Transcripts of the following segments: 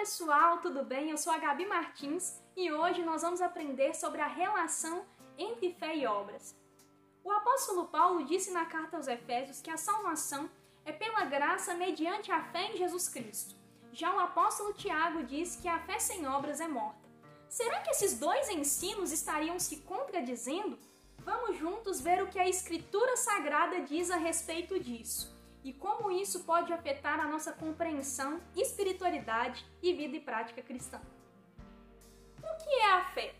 pessoal, tudo bem? Eu sou a Gabi Martins e hoje nós vamos aprender sobre a relação entre fé e obras. O apóstolo Paulo disse na carta aos Efésios que a salvação é pela graça mediante a fé em Jesus Cristo. Já o apóstolo Tiago diz que a fé sem obras é morta. Será que esses dois ensinos estariam se contradizendo? Vamos juntos ver o que a Escritura Sagrada diz a respeito disso e como isso pode afetar a nossa compreensão, espiritualidade e vida e prática cristã. O que é a fé?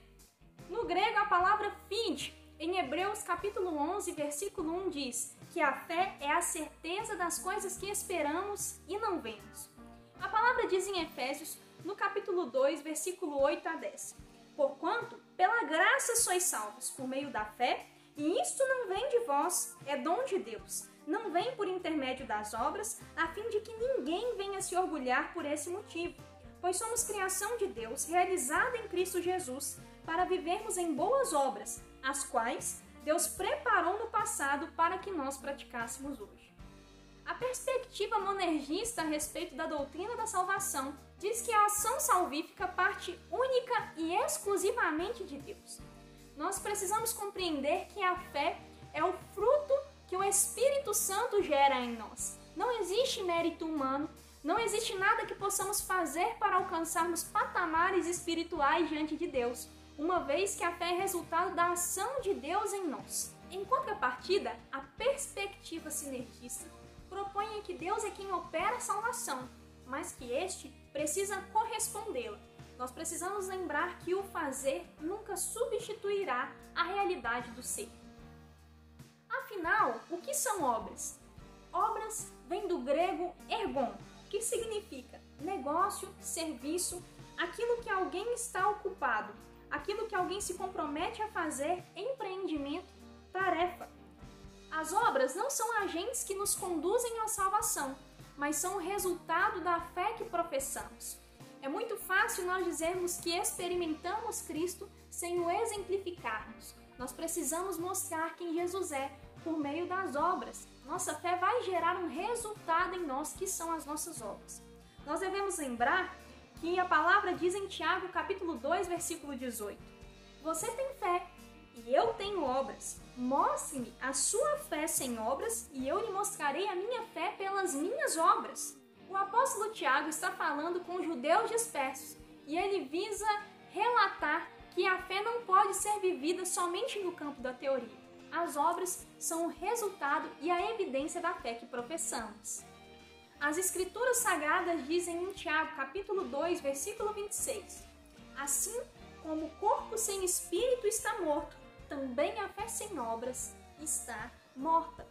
No grego, a palavra fide, em Hebreus capítulo 11, versículo 1 diz que a fé é a certeza das coisas que esperamos e não vemos. A palavra diz em Efésios, no capítulo 2, versículo 8 a 10: Porquanto, pela graça sois salvos por meio da fé, e isto não vem de vós, é dom de Deus não vem por intermédio das obras, a fim de que ninguém venha se orgulhar por esse motivo, pois somos criação de Deus, realizada em Cristo Jesus, para vivermos em boas obras, as quais Deus preparou no passado para que nós praticássemos hoje. A perspectiva monergista a respeito da doutrina da salvação diz que a ação salvífica parte única e exclusivamente de Deus. Nós precisamos compreender que a fé é o fruto que o Espírito Santo gera em nós. Não existe mérito humano, não existe nada que possamos fazer para alcançarmos patamares espirituais diante de Deus, uma vez que a fé é resultado da ação de Deus em nós. Em contrapartida, a perspectiva sinergista propõe que Deus é quem opera a salvação, mas que este precisa correspondê-la. Nós precisamos lembrar que o fazer nunca substituirá a realidade do ser. Afinal, o que são obras? Obras vem do grego ergon, que significa negócio, serviço, aquilo que alguém está ocupado, aquilo que alguém se compromete a fazer, empreendimento, tarefa. As obras não são agentes que nos conduzem à salvação, mas são o resultado da fé que professamos. É muito fácil nós dizermos que experimentamos Cristo sem o exemplificarmos. Nós precisamos mostrar quem Jesus é por meio das obras. Nossa fé vai gerar um resultado em nós, que são as nossas obras. Nós devemos lembrar que a palavra diz em Tiago, capítulo 2, versículo 18: Você tem fé e eu tenho obras. Mostre-me a sua fé sem obras e eu lhe mostrarei a minha fé pelas minhas obras. O apóstolo Tiago está falando com judeus dispersos e ele visa relatar que a fé não pode ser vivida somente no campo da teoria as obras são o resultado e a evidência da fé que professamos. As Escrituras Sagradas dizem em Tiago, capítulo 2, versículo 26: Assim como o corpo sem espírito está morto, também a fé sem obras está morta.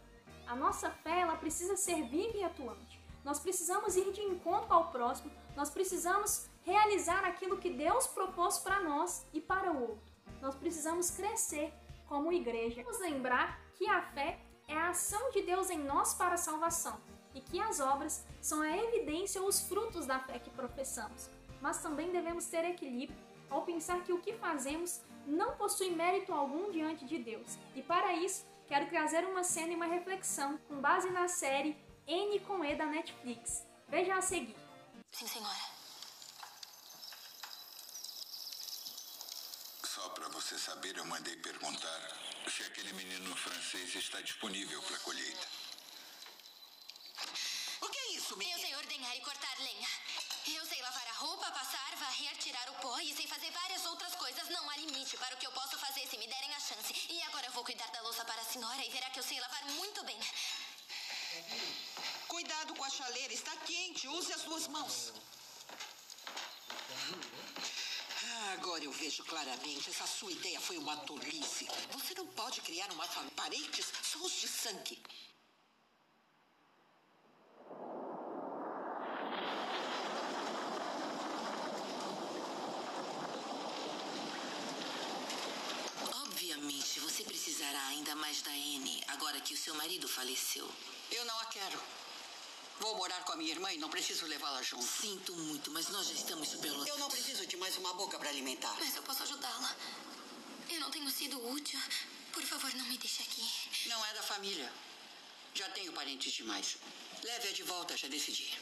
A nossa fé ela precisa ser viva e atuante. Nós precisamos ir de encontro ao próximo, nós precisamos realizar aquilo que Deus propôs para nós e para o outro. Nós precisamos crescer como igreja. Vamos lembrar que a fé é a ação de Deus em nós para a salvação e que as obras são a evidência ou os frutos da fé que professamos. Mas também devemos ter equilíbrio ao pensar que o que fazemos não possui mérito algum diante de Deus. E para isso, quero trazer uma cena e uma reflexão com base na série N com E da Netflix. Veja a seguir. Sim, senhora. você saber, eu mandei perguntar se aquele menino francês está disponível para colheita. O que é isso, menino? Eu sei ordenhar e cortar lenha. Eu sei lavar a roupa, passar, varrer, tirar o pó e sei fazer várias outras coisas. Não há limite para o que eu posso fazer se me derem a chance. E agora eu vou cuidar da louça para a senhora e verá que eu sei lavar muito bem. Cuidado com a chaleira, está quente. Use as duas mãos. Agora eu vejo claramente. Essa sua ideia foi uma tolice. Você não pode criar uma família. Parentes só os de sangue. Obviamente, você precisará ainda mais da Anne agora que o seu marido faleceu. Eu não a quero. Vou morar com a minha irmã e não preciso levá-la junto. Sinto muito, mas nós já estamos superlotados. Eu não preciso de mais uma boca para alimentar. Mas eu posso ajudá-la. Eu não tenho sido útil. Por favor, não me deixe aqui. Não é da família. Já tenho parentes demais. Leve-a de volta, já decidi.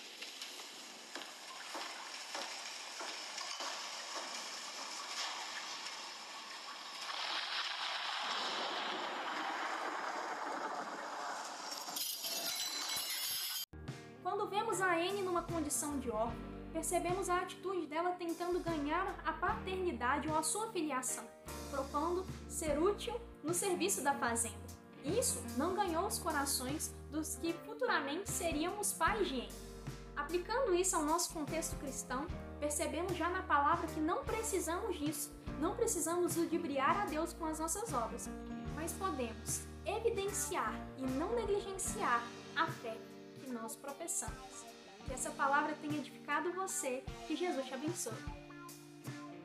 Vemos a Anne numa condição de órfã, percebemos a atitude dela tentando ganhar a paternidade ou a sua filiação, propondo ser útil no serviço da fazenda. Isso não ganhou os corações dos que futuramente seriam os pais de Anne. Aplicando isso ao nosso contexto cristão, percebemos já na palavra que não precisamos disso, não precisamos ludibriar a Deus com as nossas obras, mas podemos evidenciar e não negligenciar a fé nós professamos. Que essa palavra tenha edificado você, que Jesus te abençoe.